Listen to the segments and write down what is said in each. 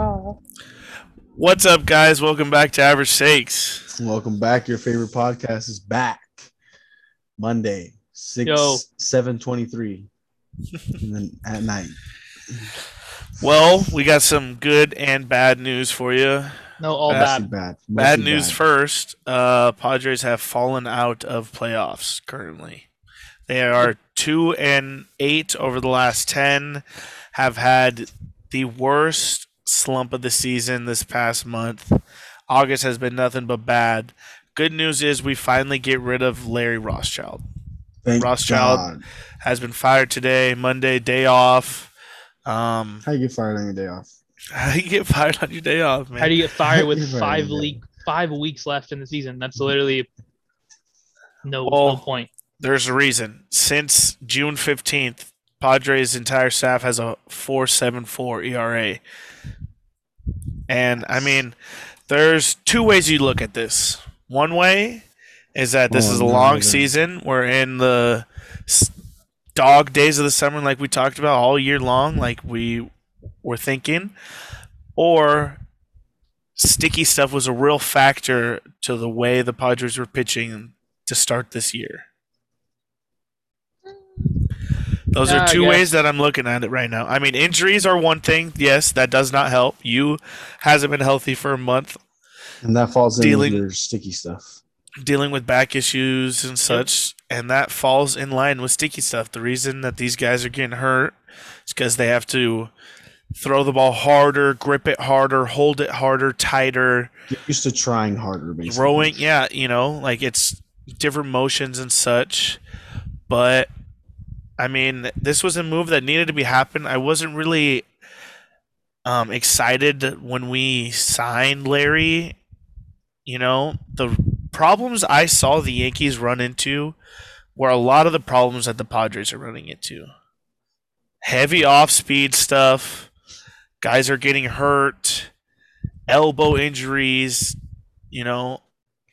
Oh. What's up, guys? Welcome back to Average Shakes. Welcome back. Your favorite podcast is back. Monday, six Yo. seven twenty three, and then at night. Well, we got some good and bad news for you. No, all Bad. Mostly bad. bad. Bad Mostly news first. Uh, Padres have fallen out of playoffs currently. They are two and eight over the last ten. Have had the worst slump of the season this past month. August has been nothing but bad. Good news is we finally get rid of Larry Rothschild. Thank Rothschild. God. Has been fired today, Monday, day off. Um, How you get fired on your day off? how you get fired on your day off, man? How do you get fired with You're five yeah. leak five weeks left in the season? That's literally no, Well- no point. There's a reason. Since June 15th, Padres' entire staff has a 4.74 ERA. And I mean, there's two ways you look at this. One way is that this Oh, is a long no. season. We're in the dog days of the summer, like we talked about all year long, like we were thinking. Or sticky stuff was a real factor to the way the Padres were pitching to start this year. Those Yeah, are two guess. ways that I'm looking at it right now. I mean, injuries are one thing. Yes, that does not help. You hasn't been healthy for a month, And that falls into Dealing- your sticky stuff. dealing with back issues and such, and that falls in line with sticky stuff. The reason that these guys are getting hurt is because they have to throw the ball harder, grip it harder, hold it harder, tighter. Get used to trying harder, basically. Throwing, yeah, you know, like it's different motions and such. But I mean, this was a move that needed to be happened. I wasn't really um, excited when we signed Larry. You know, the problems I saw the Yankees run into were a lot of the problems that the Padres are running into. Heavy off speed stuff. Guys are getting hurt. Elbow injuries. You know,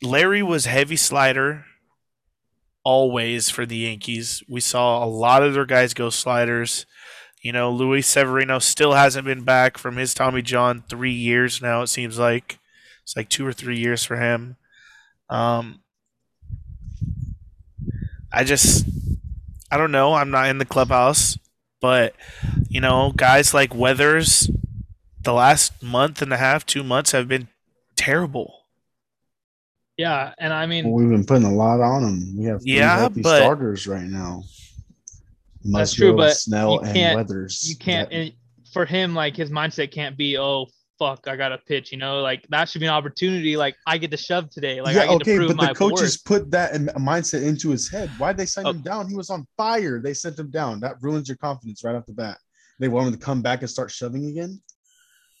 Larry was heavy slider always for the Yankees. We saw a lot of their guys go sliders. You know, Luis Severino still hasn't been back from his Tommy John three years now, it seems like. It's like two or three years for him. Um, I just, I don't know. I'm not in the clubhouse, but, you know, guys like Weathers, the last month and a half, two months have been terrible. Yeah, and I mean Well, we've been putting a lot on them. We have three Yeah, healthy but- starters right now. That's true, but Snell you and can't- Weathers. you can't That- and for him like his mindset can't be oh fuck I got to pitch. You know, like that should be an opportunity. Like I get to shove today. Like I yeah, get okay, to prove but my the coaches worth. put that in- mindset into his head. Why'd they send Oh. him down? He was on fire. They sent him down. That ruins your confidence right off the bat. They want him to come back and start shoving again.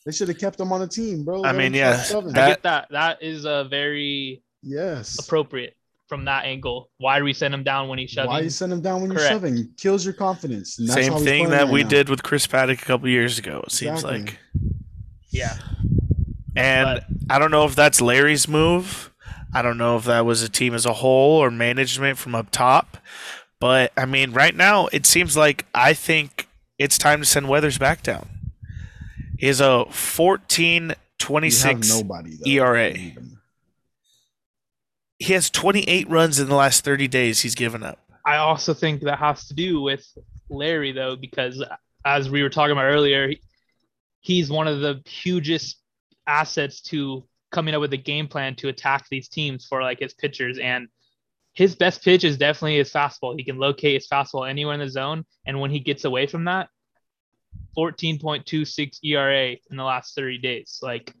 They should have kept him on the team, bro. I Let mean, yeah, start shoving. I get that. That is a very yes. appropriate from that angle. Why do we send him down when he's shoving? Why you send him down when you're Correct. shoving? Kills your confidence. and that's how Same he's thing that right we now. did with Chris Paddack a couple years ago, it seems Exactly. like. yeah, And But- I don't know if that's Larry's move. I don't know if that was a team as a whole or management from up top. But I mean, right now it seems like I think it's time to send Weathers back down. He's a 14 26. nobody though. ERA. He has 28 runs in the last 30 days he's given up. I also think that has to do with Larry though, because as we were talking about earlier, he's one of the hugest assets to coming up with a game plan to attack these teams for like his pitchers and his best pitch is definitely his fastball. He can locate his fastball anywhere in the zone, and when he gets away from that, 14.26 ERA in the last 30 days. Like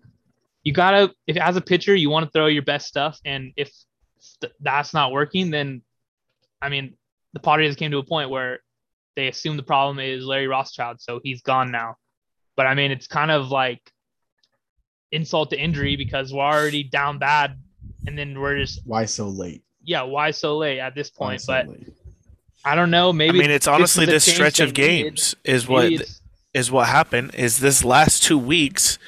you gotta, if as a pitcher you want to throw your best stuff, and if that's not working, then I mean the Padres came to a point where they assume the problem is Larry Rothschild, so he's gone now. But I mean, it's kind of like insult to injury because we're already down bad, and then we're just Why so late? yeah, why so late at this point? so But late? I don't know. Maybe I mean, it's honestly is a this stretch they of needed. games is what Maybe it's- is what happened. Is this last two weeks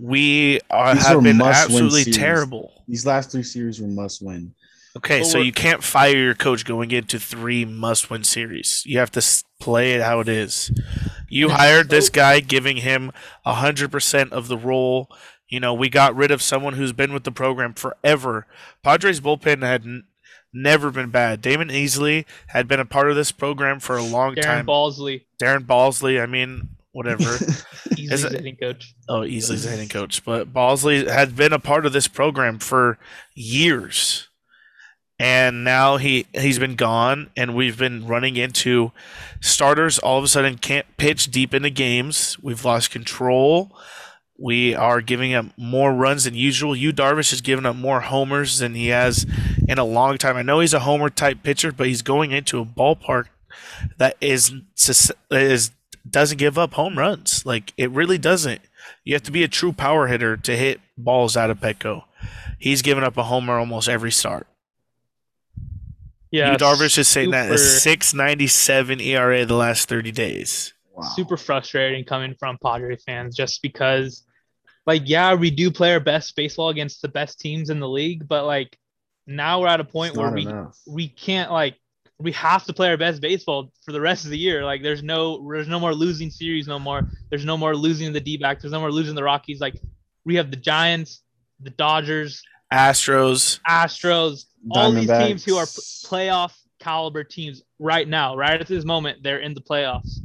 we are, These have been absolutely terrible. These last three series were must win. Okay, so you can't fire your coach going into three must-win series. You have to play it how it is. You hired this guy, giving him hundred percent of the role. You know, we got rid of someone who's been with the program forever. Padres bullpen had n- never been bad. Damon Easley had been a part of this program for a long Darren time. Darren Balsley, Darren Balsley, I mean, whatever. he's Is the hitting coach. oh, Easley's the hitting coach, but Balsley had been a part of this program for years. And now he he's been gone, and we've been running into starters all of a sudden can't pitch deep into games. We've lost control. We are giving up more runs than usual. Yu Darvish has given up more homers than he has in a long time. I know he's a homer type pitcher, but he's going into a ballpark that is is doesn't give up home runs. Like it really doesn't. You have to be a true power hitter to hit balls out of Petco. He's given up a homer almost every start. Yeah, Yu Darvish is saying that a super- 697 ERA the last 30 days. wow. super frustrating coming from Padre fans just because like yeah, we do play our best baseball against the best teams in the league, but like now we're at a point It's where we enough. we can't like we have to play our best baseball for the rest of the year. Like there's no there's no more losing series no more. There's no more losing the D-back. There's no more losing the Rockies. Like we have the Giants, the Dodgers, Astros, Astros, all these teams who are playoff caliber teams right now, right at this moment, they're in the playoffs.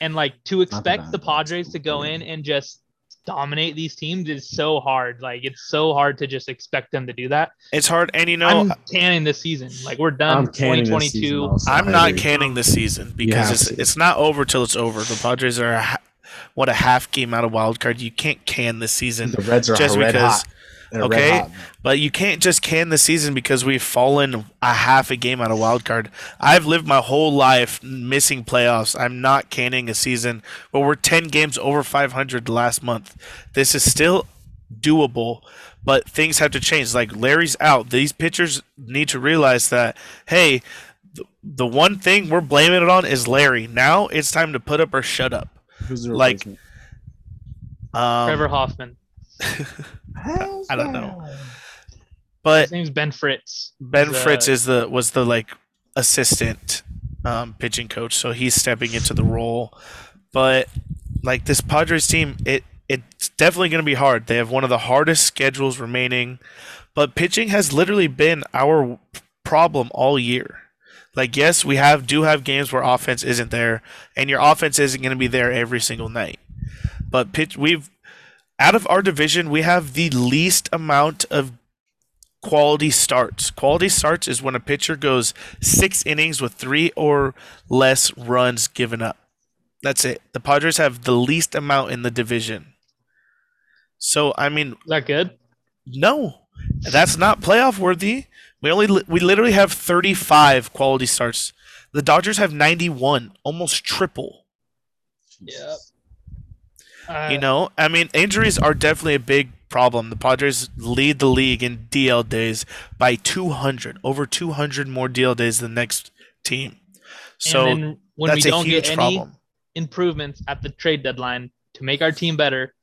And like to expect the Padres to go in and just dominate these teams is so hard. Like it's so hard to just expect them to do that. it's hard. And you know, I'm canning this season. Like we're done. I'm canning this season 2022. I'm not canning this season because have it's to. it's not over till it's over. The Padres are a, what a half game out of wild card. You can't can this season, The Reds are just red because- hot. They're okay, but you can't just can the season because we've fallen a half a game out of wild card. I've lived my whole life missing playoffs. I'm not canning a season, but we're 10 games over 500 last month. This is still doable, but things have to change. Like Larry's out. These pitchers need to realize that, hey, the, the one thing we're blaming it on is Larry. Now it's time to put up or shut up. Who's the like, replacement? Um, Trevor Hoffman. Hell's I don't know. but His name's Ben Fritz. Ben He's, uh, Fritz is the was the like assistant um, pitching coach, so he's stepping into the role. But like this Padres team, it it's definitely going to be hard. They have one of the hardest schedules remaining, but pitching has literally been our problem all year. Like yes, we have do have games where offense isn't there, and your offense isn't going to be there every single night. But pitch we've out of our division, we have the least amount of quality starts. Quality starts is when a pitcher goes six innings with three or less runs given up. That's it. The Padres have the least amount in the division. So I mean, Is that good? no, that's not playoff worthy. We only we literally have 35 quality starts. The Dodgers have 91, almost triple. Yep. Uh, You know, I mean, injuries are definitely a big problem. The Padres lead the league in DL days by 200, over 200 more DL days than the next team. So when that's we a don't huge get any problem. improvements at the trade deadline to make our team better,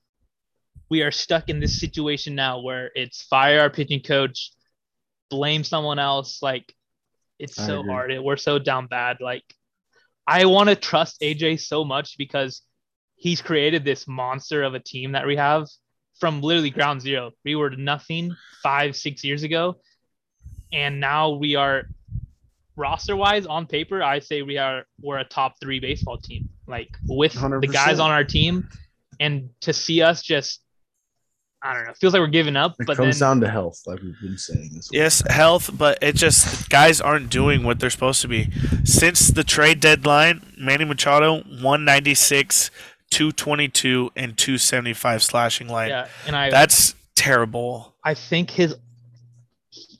we are stuck in this situation now where it's fire our pitching coach, blame someone else. Like it's so hard. We're so down bad. Like I want to trust AJ so much because he's created this monster of a team that we have from literally ground zero. We were nothing five, six years ago. And now we are roster wise on paper, I say we are we're a top three baseball team. Like with the 100%. guys on our team. And to see us just I don't know, feels like we're giving up, It but comes then down to health, like we've been saying. This week. Yes, health, but it just guys aren't doing what they're supposed to be. Since the trade deadline, Manny Machado 196, 222 and 275 slashing line. yeah, and I That's terrible. I think his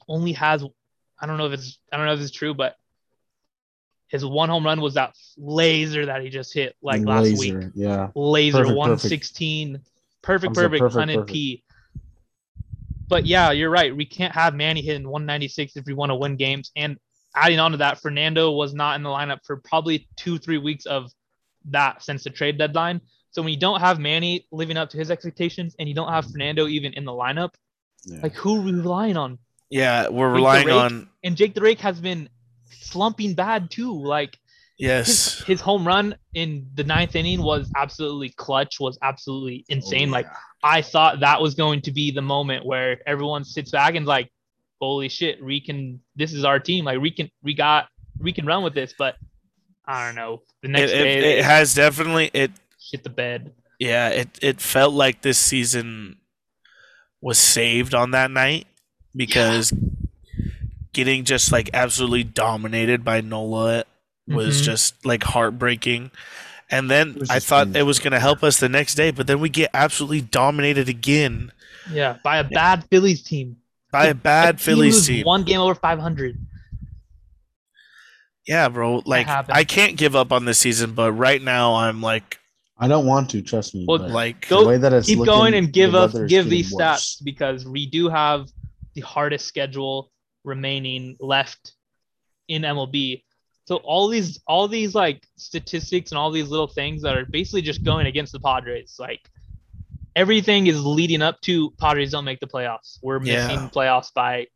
only has I don't know if it's I don't know if it's true, but his one home run was that laser that he just hit like last week. Yeah. Laser Perfect, perfect. 116. Perfect, perfect, perfect, hunted perfect. P. But yeah, you're right. We can't have Manny hitting 196 if we want to win games. And adding on to that, Fernando was not in the lineup for probably two, three weeks of that since the trade deadline. So when you don't have Manny living up to his expectations and you don't have Fernando even in the lineup, yeah. like who are we relying on? Yeah, we're Jake relying on And Jake the Rake has been slumping bad too. Like Yes. his home run in the ninth inning was absolutely clutch, was absolutely oh, insane. Oh, Like. I thought that was going to be the moment where everyone sits back and like, holy shit, we can. This is our team. Like we can, we got, we can run with this. But I don't know. The It, next it, day, it has definitely it shit the bed. yeah, it it felt like this season was saved on that night because getting just like absolutely dominated by Nola was Mhm. just like heartbreaking. And then I thought painful. it was going to help us the next day, but then we get absolutely dominated again Yeah, by a bad Phillies team. by a bad Like, Phillies lose team. One game over 500. Yeah, bro. Like. I can't give up on this season, but right now I'm like I don't want to trust me. Well, but like Go- the way that it's Keep looking, going and give the us weather is give these worse. stats because we do have the hardest schedule remaining left in MLB. So all these all these like statistics and all these little things that are basically just going against the Padres. Like everything is leading up to Padres don't make the playoffs. We're Yeah. missing playoffs by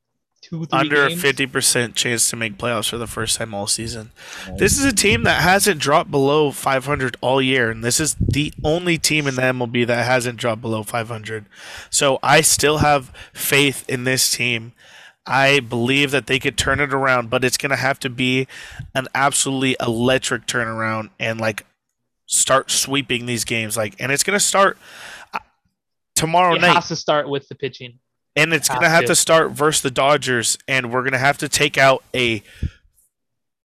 two under a fifty percent chance to make playoffs for the first time all season. This is a team that hasn't dropped below 500 all year, and this is the only team in the MLB that hasn't dropped below 500. So I still have faith in this team. I believe that they could turn it around, but it's going to have to be an absolutely electric turnaround and like start sweeping these games. Like, and it's going to start uh, tomorrow It night. has to start with the pitching. And it's gonna have to. to start versus the Dodgers, and we're gonna have to take out a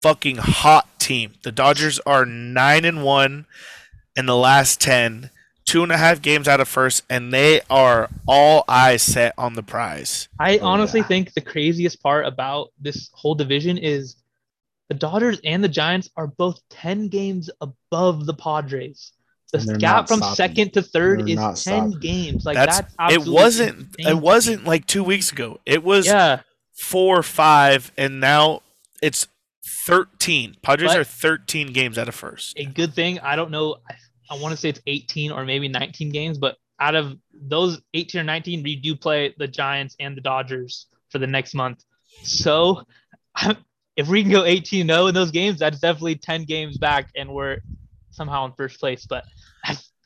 fucking hot team. The Dodgers are nine and one in the last ten, two and a half games out of first, and they are all eyes set on the prize. I Oh, honestly yeah. think the craziest part about this whole division is the Dodgers and the Giants are both 10 games above the Padres. The gap from stopping. second to 3rd They're is 10 stopping. games. Like That's- that's, It wasn't. insane It wasn't like two weeks ago. It was Yeah, four, five, and now it's thirteen. Padres But- are thirteen games out of first. a good thing. I don't know. I, I want to say it's 18 or maybe 19 games, but out of those 18 or 19, we do play the Giants and the Dodgers for the next month. So if we can go 18 0 in those games, that's definitely 10 games back and we're somehow in first place. But that's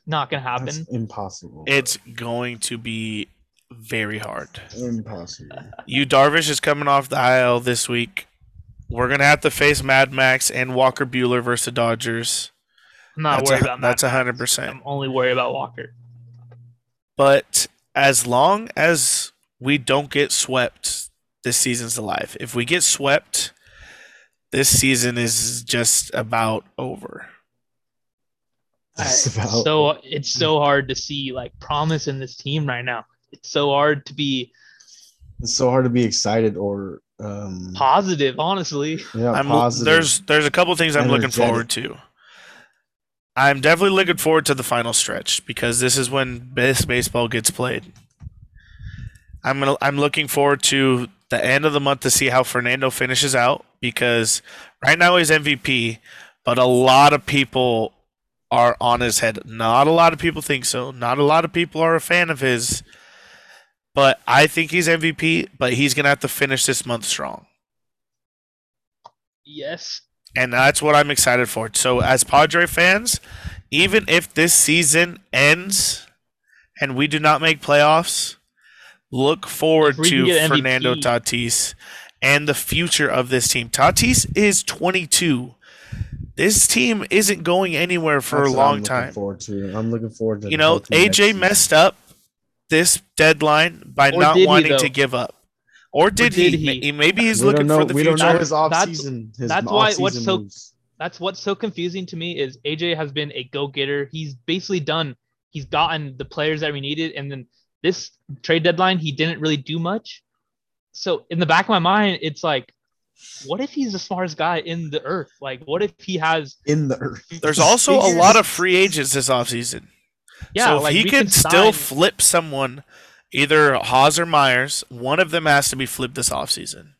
not going to happen. That's impossible. It's going to be very hard. impossible. Yu Darvish is coming off the IL this week. We're gonna have to face Mad Max and Walker Buehler versus the Dodgers. I'm not That's worried a, about that's Matt hundred percent. I'm only worried about Walker. But as long as we don't get swept, this season's alive. If we get swept, this season is just about over. It's I- about- so it's so hard to see like promise in this team right now. It's so hard to be It's so hard to be excited or um positive, honestly. yeah, I'm positive. there's there's a couple things I'm looking forward to. I'm definitely looking forward to the final stretch because this is when best baseball gets played. I'm gonna, I'm looking forward to the end of the month to see how Fernando finishes out because right now he's MVP, but a lot of people are on his head. Not a lot of people think so. Not a lot of people are a fan of his. But I think he's MVP, but he's gonna have to finish this month strong Yes. and that's what I'm excited for. So, as Padre fans, even if this season ends and we do not make playoffs, look forward If we can to get MVP. Fernando Tatis and the future of this team. Tatis is 22. This team isn't going anywhere for That's a what I'm long looking time. Forward to. I'm looking forward to You know, AJ messed up this deadline by Or not did he, wanting to give up. Or did, did he? he? Maybe he's we looking don't know, for the we future. don't know his off That's- season. His that's why what's so- moves. That's what's so confusing to me is AJ has been a go-getter. He's basically done. He's gotten the players that we needed, and then this trade deadline, he didn't really do much. So in the back of my mind, it's like, what if he's the smartest guy in the earth? Like, what if he has? in the earth. There's also a lot of free agents this offseason. Yeah, so if like he could can still sign- flip someone, either Haas or Myers, one of them has to be flipped this offseason.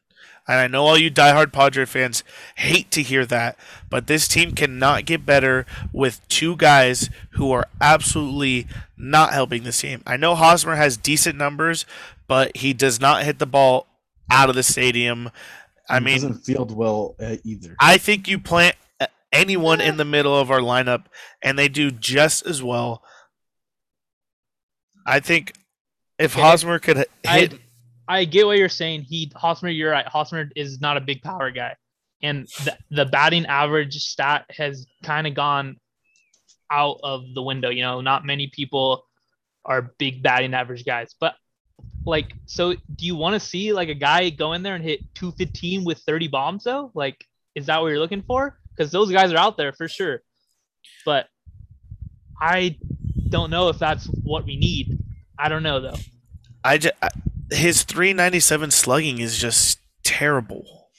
And I know all you diehard Padre fans hate to hear that, but this team cannot get better with two guys who are absolutely not helping this team. I know Hosmer has decent numbers, but he does not hit the ball out of the stadium. I mean, doesn't field well uh, either. I think you plant anyone in the middle of our lineup, and they do just as well. I think if Okay. Hosmer could hit, I I get what you're saying. He Hosmer, you're right. Hosmer is not a big power guy, and the, the batting average stat has kind of gone out of the window. You know, not many people are big batting average guys, but like, so do you want to see like a guy go in there and hit 215 with 30 bombs though? Like, is that what you're looking for? Because those guys are out there for sure, but I don't know if that's what we need. I don't know though. I just his 397 slugging is just terrible.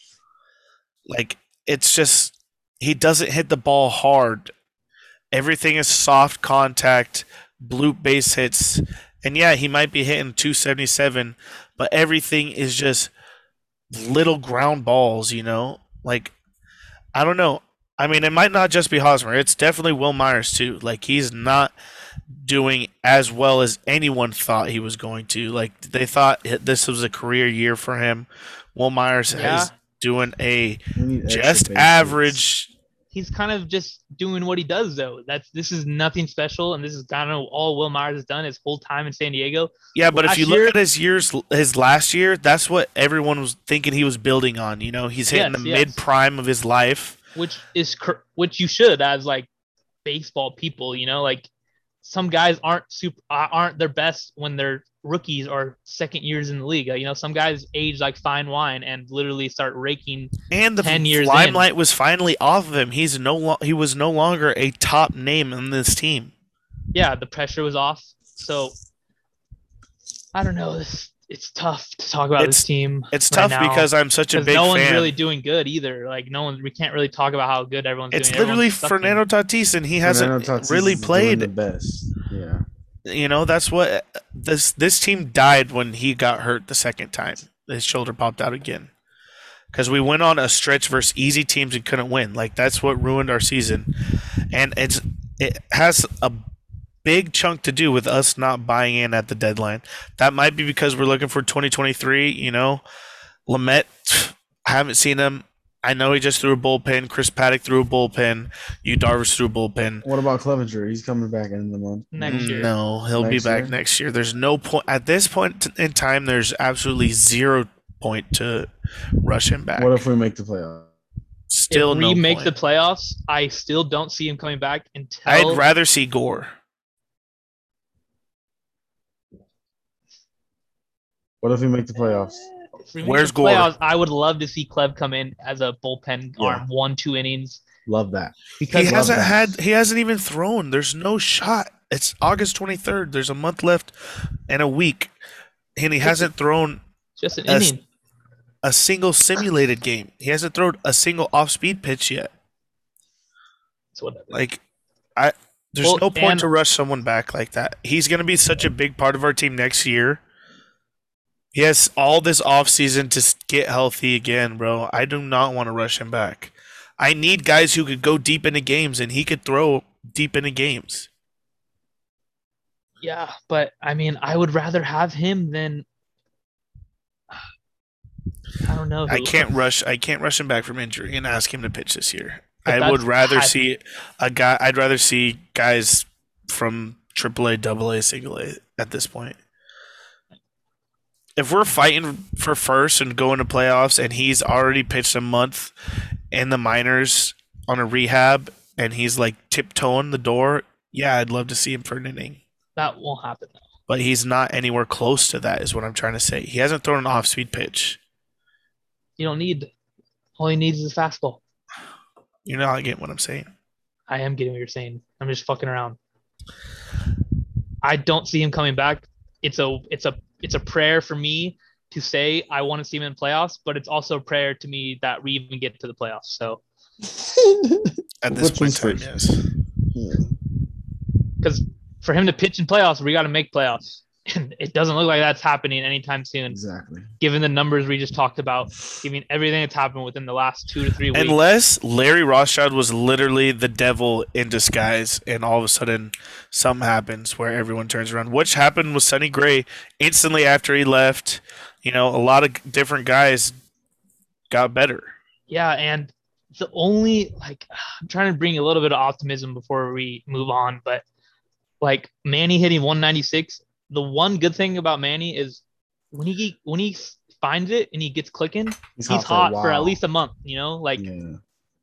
Like it's just he doesn't hit the ball hard. Everything is soft contact, bloop base hits, and yeah, he might be hitting 277, but everything is just little ground balls. You know, like I don't know. I mean, it might not just be Hosmer. It's definitely Wil Myers too. Like he's not doing as well as anyone thought he was going to. Like they thought this was a career year for him. Wil Myers Yeah. is doing a We need extra just average. He's kind of just doing what he does though. That's this is nothing special, and this is kind of all Wil Myers has done his whole time in San Diego. Yeah, but if Last you look at his years, his last year, that's what everyone was thinking he was building on. You know, he's hitting Yes, the yes. mid prime of his life. which is cor- which you should as like baseball people you know like some guys aren't super uh, aren't their best when they're rookies or second years in the league uh, you know some guys age like fine wine and literally start raking And the 10 years in. limelight was finally off of him. He's no lo- he was no longer a top name in this team. yeah the pressure was off so i don't know this it's tough to talk about It's- this team It's right tough now, because I'm such a big no one's fan. really doing good either like no one we can't really talk about how good everyone's it's doing literally Everyone's. Fernando Tatis, and he hasn't Tatis really played. the best. Yeah. You know, that's what this this team died when he got hurt the second time. His shoulder popped out again. Because we went on a stretch versus easy teams and couldn't win. Like that's what ruined our season. And it's it has a big chunk to do with us not buying in at the deadline. That might be because we're looking for 2023, you know. Lamet, I haven't seen him. I know he just threw a bullpen. Chris Paddack threw a bullpen. Yu Darvish threw a bullpen. What about Clevinger? He's coming back in the month. next mm, year No, he'll Next be back year? next year. There's no point at this point in time. There's absolutely zero point to rush him back. What if we make the playoffs? Still if no we make point. the playoffs i still don't see him coming back until I'd rather see Gore. What if we make the playoffs? If we make Where's the Gore? playoffs, I would love to see Clev come in as a bullpen Yeah. arm, one two innings. Love that. He Because love hasn't that. had. He hasn't even thrown. There's no shot. It's August 23rd. There's a month left and a week, and he hasn't thrown just an As- inning. a single simulated game. He hasn't thrown a single off-speed pitch yet. So whatever. Like, I there's Well, no point and- to rush someone back like that. He's gonna be such a big part of our team next year. He has all this offseason to get healthy again, bro. I do not want to rush him back. I need guys who could go deep into games, and he could throw deep into games. Yeah, but I mean, I would rather have him than. I don't know. I can't rush. I can't rush him back from injury and ask him to pitch this year. But I would rather I- see a guy. I'd rather see guys from AAA, AA, Single A at this point. If we're fighting for first and going to playoffs, and he's already pitched a month in the minors on a rehab, and he's like tiptoeing the door, yeah, I'd love to see him for an inning. That won't happen. Though. But he's not anywhere close to that. Is what I'm trying to say. He hasn't thrown an off-speed pitch. You don't need. All he needs is a fastball. You're not getting what I'm saying. I am getting what you're saying. I'm just fucking around. I don't see him coming back. It's a it's a it's a prayer for me to say I want to see him in playoffs, but it's also a prayer to me that we even get to the playoffs. So At this Which point, time, first? yes. Yeah. because for him to pitch in playoffs, we got to make playoffs, and it doesn't look like that's happening anytime soon. Exactly. Given the numbers we just talked about, given everything that's happened within the last two to three weeks. Unless Larry Rothschild was literally the devil in disguise, and all of a sudden something happens where everyone turns around. Which happened with Sonny Gray instantly after he left. You know, a lot of different guys got better. Yeah, and the only like I'm trying to bring a little bit of optimism before we move on, but like Manny hitting 196. The one good thing about Manny is when he when he finds it and he gets clicking, He's, he's for, a hot for, at least a month. You know, like, yeah.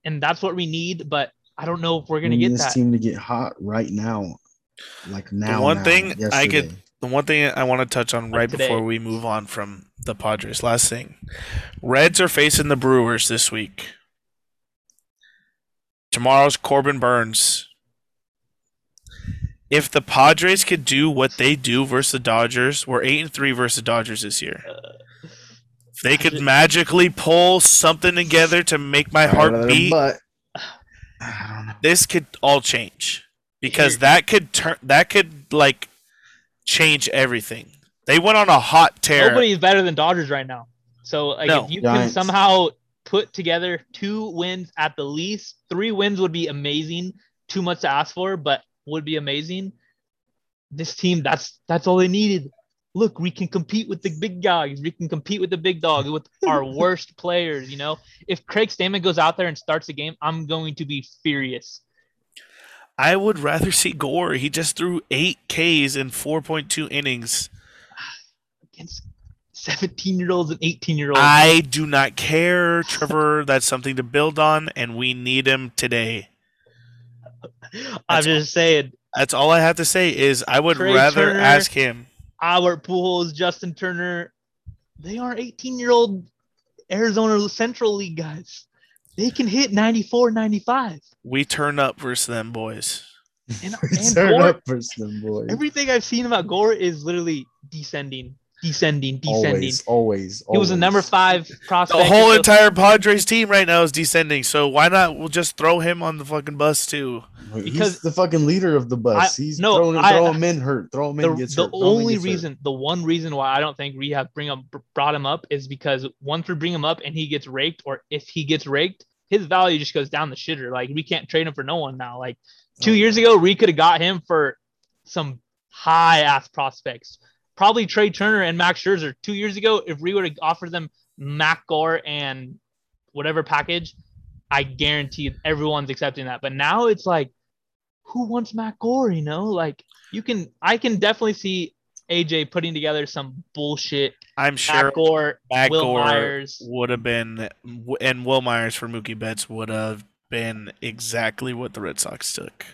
and that's what we need. But I don't know if we're gonna need get this that. team to get hot right now. Like now. one now, thing I could- The one thing I want to touch on right today. before we move on from the Padres. Last thing, Reds are facing the Brewers this week. Tomorrow's Corbin Burnes. If the Padres could do what they do versus the Dodgers, we're eight and three versus the Dodgers this year. If they could magically pull something together to make my Right heart out of their beat, butt. I don't know. this could all change because Here- that could turn that could like change everything. They went on a hot tear. Nobody's better than Dodgers right now. So like No. if you Giants. can somehow put together two wins at the least, three wins would be amazing. Too much to ask for, but would be amazing. This team, that's that's all they needed. Look, we can compete with the big guys. We can compete with the big dog with our worst players. You know, if Craig Stammen goes out there and starts the game, I'm going to be furious. I would rather see Gore. He just threw eight Ks in four point two innings. against 17 year olds and 18 year olds. I do not care, Trevor. That's something to build on, and we need him today. I'm That's just saying, That's all I have to say. Is I would Trea rather Turner. ask him. Albert Pujols, Justin Turner, they are 18 year old Arizona Central League guys. They can hit 94, 95. We turn up versus them boys. And, We and turn Gore, up for some boys. everything I've seen about Gore is literally descending, descending, descending. always, always, He was a number five prospect. The whole entire Padres team right now is descending. So why not? We'll just throw him on the fucking bus too. He's because- the fucking leader of the bus. I- He's no, throwing, I- throw him in hurt, throw him in the, gets the hurt. throw only gets hurt. reason the one reason why I don't think rehab bring up brought him up is because once we bring him up and he gets raked, or if he gets raked, his value just goes down the shitter. Like we can't trade him for no one now. Like two Oh, years ago, we could have got him for some high ass prospects. Probably Trea Turner and Max Scherzer. Two years ago, if we would have offered them Mac Gore and whatever package, I guarantee everyone's accepting that. But now it's like, who wants Mac Gore? You know, like you can, I can definitely see AJ putting together some bullshit. I'm Mac sure Gore, Matt Will Gore Myers. would have been, and Wil Myers for Mookie Betts would have been exactly what the Red Sox took.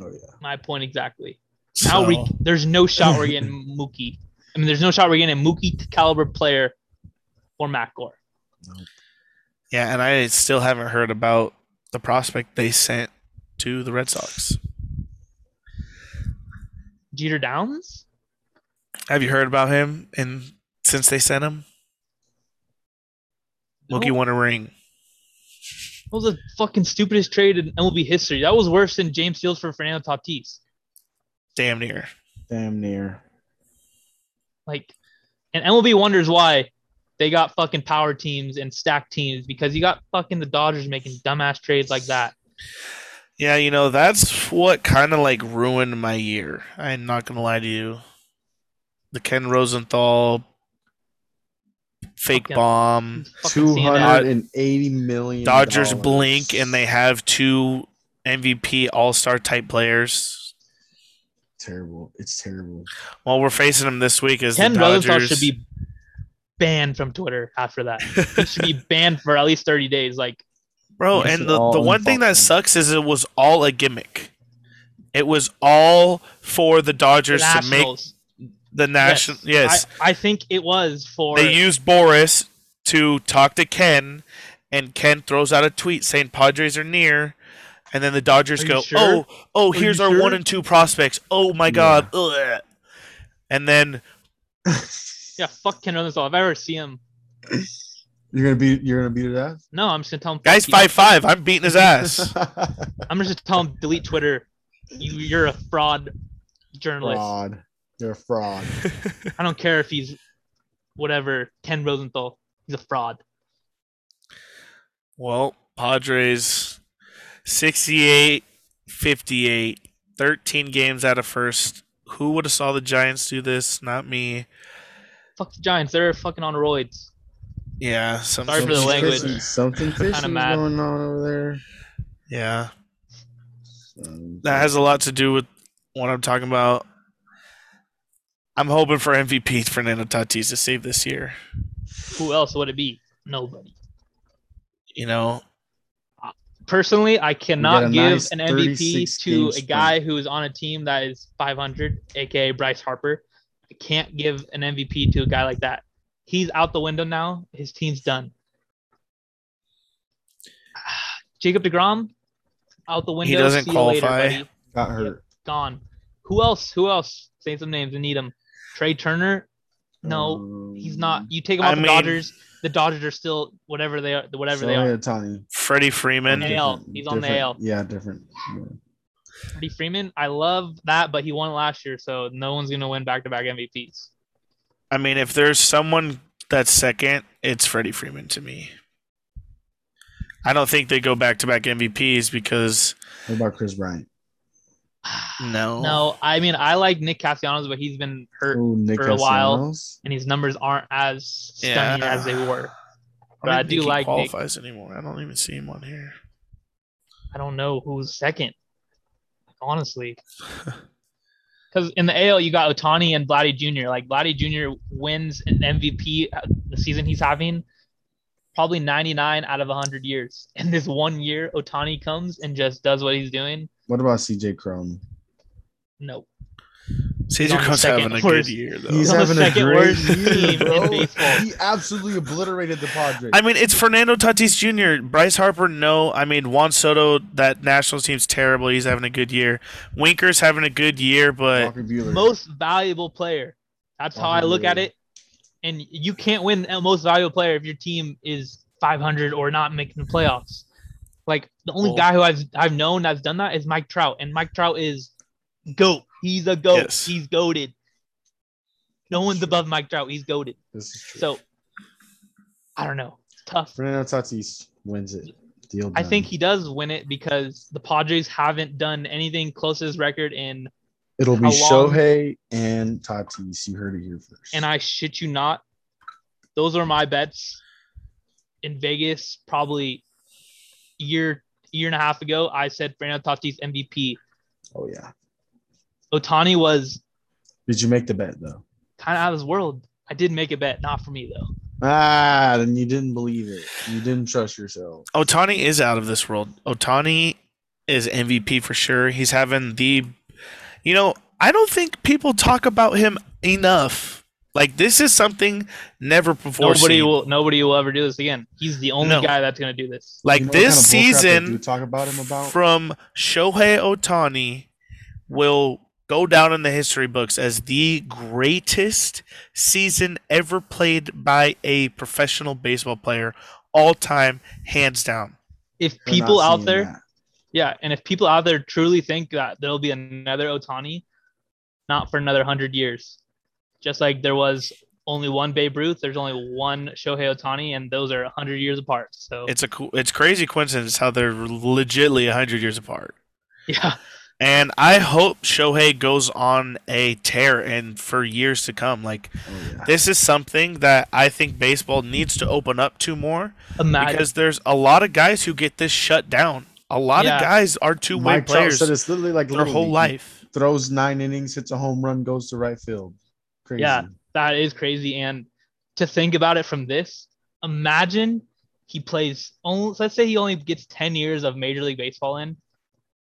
Oh yeah. My point exactly. Now So, we, there's no shot we're getting Mookie. I mean, there's no shot we're getting a Mookie caliber player for Mac Gore. yeah, and I still haven't heard about the prospect they sent to the Red Sox. Jeter Downs? Have you heard about him? And since they sent him, Mookie won a ring. That was the fucking stupidest trade in MLB history. That was worse than James Shields for Fernando Tatis. Damn near. Damn near. Like, and MLB wonders why they got fucking power teams and stacked teams because you got fucking the Dodgers making dumbass trades like that. Yeah, you know, that's what kind of like ruined my year. I'm not going to lie to you. The Ken Rosenthal fake Fucking- bomb. Fucking Two seeing that. hundred and eighty million. Dodgers blink and they have two MVP All Star type players. Terrible. It's terrible. Well, we're facing them this week as Ken the Rosenthal Dodgers. should be banned from Twitter after that. he should be banned for at least 30 days. Like, Bro, and the, the one thing that sucks is it was all a gimmick. It was all for the the Dodgers to make the national. Yes, I, I think it was for. they used Boras to talk to Ken, and Ken throws out a tweet saying Padres are near, and then the Dodgers Are go, sure? "Oh, oh, Are here's our sure? one and two prospects. Oh my God!" Ugh. And then yeah, fuck Ken Rosenthal. If I ever see him, You're gonna beat. You're gonna beat his ass. no, I'm just gonna tell him. guys fuck you. five five, I'm beating his ass. I'm just gonna tell him delete Twitter. You, you're a fraud journalist. fraud. You're a fraud. I don't care if he's whatever Ken Rosenthal. He's a fraud. Well, Padres 68 58, 13 games out of first. Who would have saw the Giants do this? Not me. Fuck the Giants. They're fucking on roids. Yeah, some, Sorry for the language. Fishy- Something fishy mad. going on over there. Yeah, Um, that has a lot to do with what I'm talking about. I'm hoping for MVP Fernando Tatis to save this year. Who else would it be? Nobody. You know, Personally, I cannot give nice an MVP to a sprint. guy who is on a team that is 500, aka Bryce Harper. I can't give an MVP to a guy like that. He's out the window now. His team's done. Jacob DeGrom, out the window. He doesn't See you later, qualify. got hurt. Gone. Who else? Who else? Say some names. We need him. Trea Turner. No, he's not. You take him I off the mean- Dodgers. The Dodgers are still whatever they are. Whatever they are. Shohei Ohtani. Freddie Freeman. Yeah. AL. He's on the Different- AL. Yeah, different. Yeah. Freddie Freeman. I love that, but he won last year, so no one's gonna win back-to-back MVPs. I mean, if there's someone that's second, it's Freddie Freeman to me. I don't think they go back to back MVPs because What about Kris Bryant? No, No, I mean I like Nick Castellanos, but he's been hurt Oh, Nick for a while. And his numbers aren't as stunning Yeah. as they were. But I, I don't do think he like Nick. anymore. I don't even see him on here. I don't know who's second, honestly. Because in the AL, you got Ohtani and Vladdy Jr. Like Vladdy Jr. wins an MVP uh, the season he's having, probably 99 out of 100 years. And this one year, Ohtani comes and just does what he's doing. What about CJ Cron? No, CJ on the Cron's having a good year though. He's on the having a second great worst year, bro. He absolutely obliterated the Padres. I mean, it's Fernando Tatis Jr. Bryce Harper, no. I mean, Juan Soto, that national team's terrible. He's having a good year. Winker's having a good year, but most valuable player. That's how I Walker look at it. And you can't win most valuable player if your team is 500 or not making the playoffs. Like the only Well- guy who I've I've known that's done that is Mike Trout, and Mike Trout is goat. He's a goat. Yes. He's goaded. No one's above Mike Trout. He's goaded. This is true. So I don't know. It's tough. Fernando Tatis wins it. Deal I think he does win it because the Padres haven't done anything close to his record in it'll be Shohei and Tatis. You heard it here first. and I shit you not, those are my bets in Vegas. Probably year year and a half ago, I said Fernando Tatis MVP. oh yeah. Ohtani was Did you make the bet though? kind of out of this world. I did make a bet, not for me though. Ah, then you didn't believe it. You didn't trust yourself. Ohtani is out of this world. Ohtani is MVP for sure. He's having the, you know, I don't think people talk about him enough. Like this is something never before nobody seen. will nobody will ever do this again. He's the only No. guy that's gonna do this. like You know this kind of season talk about him about from Shohei Ohtani will go down in the history books as the greatest season ever played by a professional baseball player all time, hands down. If We're people out there, that. yeah, and if people out there truly think that there'll be another Ohtani, not for another hundred years, just like there was only one Babe Ruth, there's only one Shohei Ohtani, and those are hundred years apart. So It's a cool, it's crazy coincidence how they're legitly hundred years apart. yeah, And I hope Shohei goes on a tear and for years to come. Like Oh, yeah. this is something that I think baseball needs to open up to more imagine because there's a lot of guys who get this shut down. A lot Yeah. of guys are two way players said it's literally like their whole League. He life. Throws nine innings, hits a home run, goes to right field. Crazy. Yeah. that is crazy. And to think about it from this, imagine he plays only let's say he only gets 10 years of Major League Baseball in.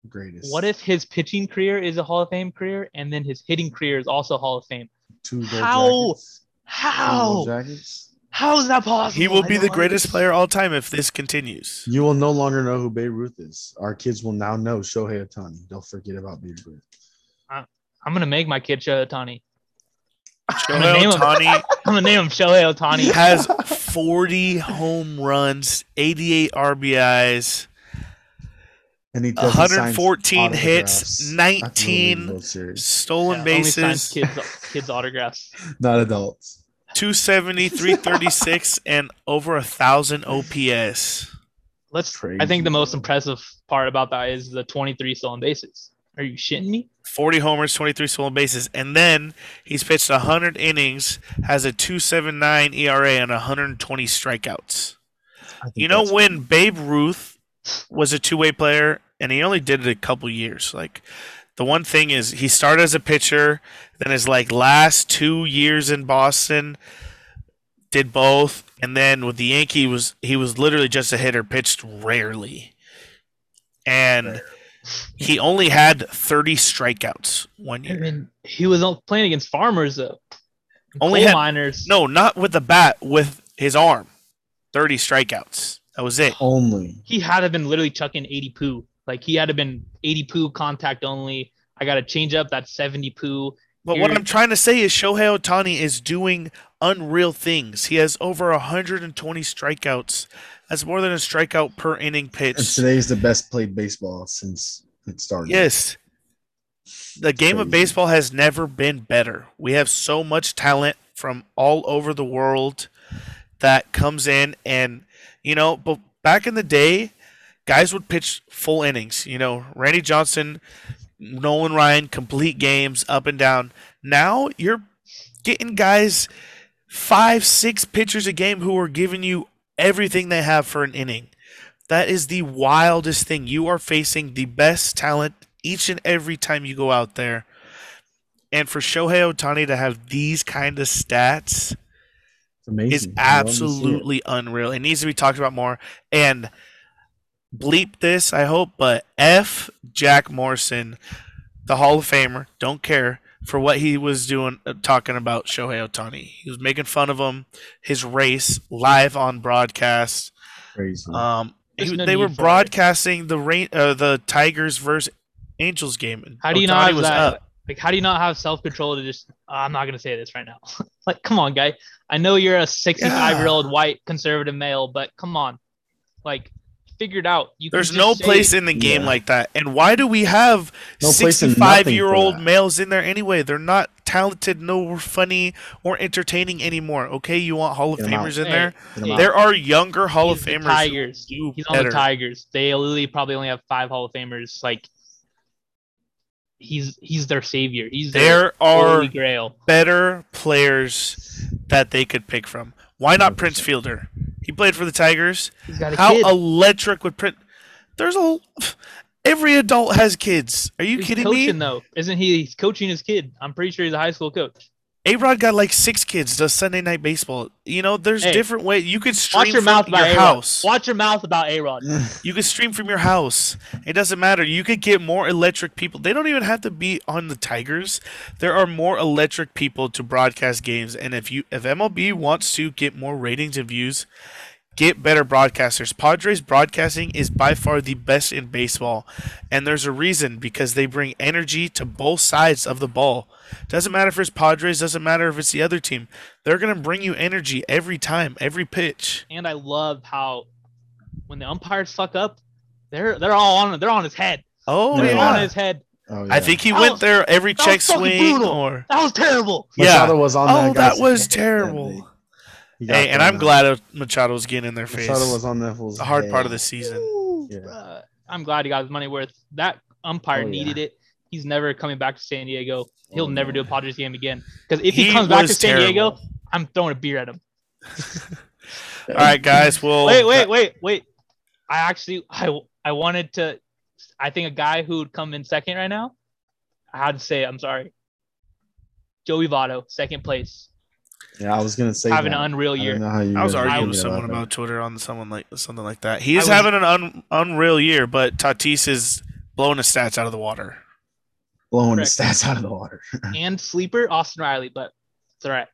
Greatest. What if his pitching career is a Hall of Fame career and then his hitting career is also Hall of Fame? two gold How? jackets? How? gold jackets? How is that possible? He will I be the greatest understand. player all time if this continues. You will no longer know who Babe Ruth is. Our kids will now know Shohei Ohtani. They'll forget about Babe Ruth. I'm gonna make my kid Shohei Ohtani. Shohei name him- Ohtani I'm gonna name him Shohei Ohtani. has 40 home runs, 88 RBIs, And he 114 hits, autographs after the League 19 stolen Yeah, only signs bases, kids kids autographs. Not adults. 270, 336, and over a thousand OPS. Let's. Crazy. I think the most impressive part about that is the 23 stolen bases. Are you shitting me? 40 homers, 23 stolen bases, and then he's pitched 100 innings, has a 2.79 ERA and 120 strikeouts. You know when Babe Ruth was a two-way player and he only did it a couple years. Like the one thing is he started as a pitcher, then his like last 2 years in Boston did both, and then with the Yankee was he was literally just a hitter, pitched rarely. And he only had 30 strikeouts one I year. mean, he was playing against farmers though. Only Coal had- miners. No, not with the bat, with his arm. 30 strikeouts. That was it. only. he had to have been literally chucking 80 poo. Like he had to have been 80 poo contact only. I got to change up that 70 poo. But what I'm trying to say is Shohei Ohtani is doing unreal things. He has over 120 strikeouts. That's more than a strikeout per inning pitch. And today's the best played baseball since it started. Yes. The game of baseball has never been better. We have so much talent from all over the world that comes in and you know, but back in the day, guys would pitch full innings. You know, Randy Johnson, Nolan Ryan, complete games up and down. Now you're getting guys five, six pitchers a game who are giving you everything they have for an inning. That is the wildest thing. You are facing the best talent each and every time you go out there. And for Shohei Ohtani to have these kind of stats is I love to see it. absolutely unreal. It needs to be talked about more. And bleep this, I hope, but F Jack Morrison, the Hall of Famer, don't care for what he was doing, uh, talking about Shohei Ohtani. He was making fun of him, his race, live on broadcast. crazy. Um, he- no they were need for it. broadcasting the rain, uh, the Tigers versus Angels game. and How do you Ohtani not have was that? up. Like, how do you not have self control to just? "Ah, I'm not gonna say this right now. like, come on, guy. I know you're a 65 year old white conservative male, but come on, like, figure it out. You There's just no say- place in the game Yeah. like that. And why do we have No 65 nothing year for old males in there anyway? They're not talented, no funny, or entertaining anymore. Okay, you want Hall of Get 'em out. Famers in Hey, there? Get 'em out. There are younger Hall He's of the Famers. who Tigers. do He's on the Tigers. They literally probably only have five Hall of Famers. Like, he's he's their savior. He's their There are holy grail. better players that they could pick from. Why not Prince 100%. Fielder? He played for the Tigers. He's got a How kid. electric would Prince? There's a every adult has kids. Are you He's kidding coaching me? though, isn't he? He's coaching his kid. I'm pretty sure he's a high school coach. A Rod got like six kids. Does Sunday night baseball? You know, there's Hey, different ways you could stream Watch your from mouth about your A-Rod. house. Watch your mouth about A Rod. You could stream from your house. It doesn't matter. You could get more electric people. They don't even have to be on the Tigers. There are more electric people to broadcast games. And if you if MLB wants to get more ratings and views, get better broadcasters. Padres broadcasting is by far the best in baseball. And there's a reason because they bring energy to both sides of the ball. Doesn't matter if it's Padres, doesn't matter if it's the other team. They're gonna bring you energy every time, every pitch. And I love how when the umpires fuck up, they're they're all on they're on his head. Oh they're yeah. on his head. Oh, yeah. I think he That went was- there every check swing or That was terrible. yeah. Was on that Oh, guy's that was head terrible. that day. He got Hey, and I'm glad Machado was getting in their face. Machado was on that the hard part of the season. Ooh, Yeah. bruh. I'm glad he got his money worth. That umpire Oh, yeah. needed it. He's never coming back to San Diego. Oh, He'll Oh, never no. do a Padres game again. Because if he, He comes back to was San Diego. I'm throwing a beer at him. All right, guys. Well, wait, wait, wait, wait. I actually I I wanted to I think a guy who would come in second right now. I had to say it, I'm sorry. Joey Votto, second place. Yeah, I was gonna say having that. an unreal year. know how you I was arguing with someone that. about Twitter on someone like something like that. He's was- having an un, unreal year, but Tatis is blowing his stats out of the water. blowing Correct. the stats out of the water. And sleeper, Austin Riley, but it's all right.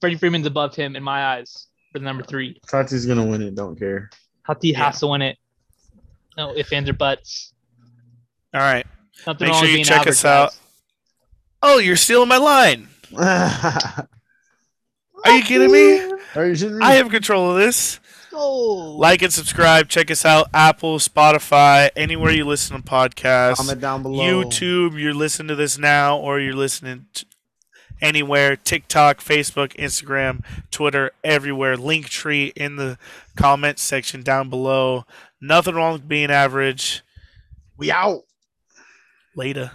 Freddie Freeman's above him in my eyes for the number three. Tatis gonna win it. Don't care. Tati Yeah. has to win it. No if ands or buts. All right. Nothing Make sure you check us out. Oh, you're stealing my line. Are you kidding me? Are you shitting me? I have control of this. Go. Like and subscribe. Check us out. Apple, Spotify, anywhere you listen to podcasts. Comment down below. YouTube, you're listening to this now, or you're listening to anywhere. TikTok, Facebook, Instagram, Twitter, everywhere. Link tree in the comment section down below. Nothing wrong with being average. We out. Later.